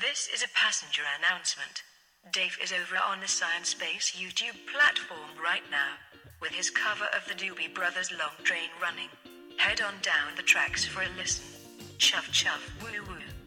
This is a passenger announcement. Dave is over on the Sciencebase YouTube platform right now, with his cover of the Doobie Brothers Long Train running. Head on down the tracks for a listen. Chuff chuff woo woo.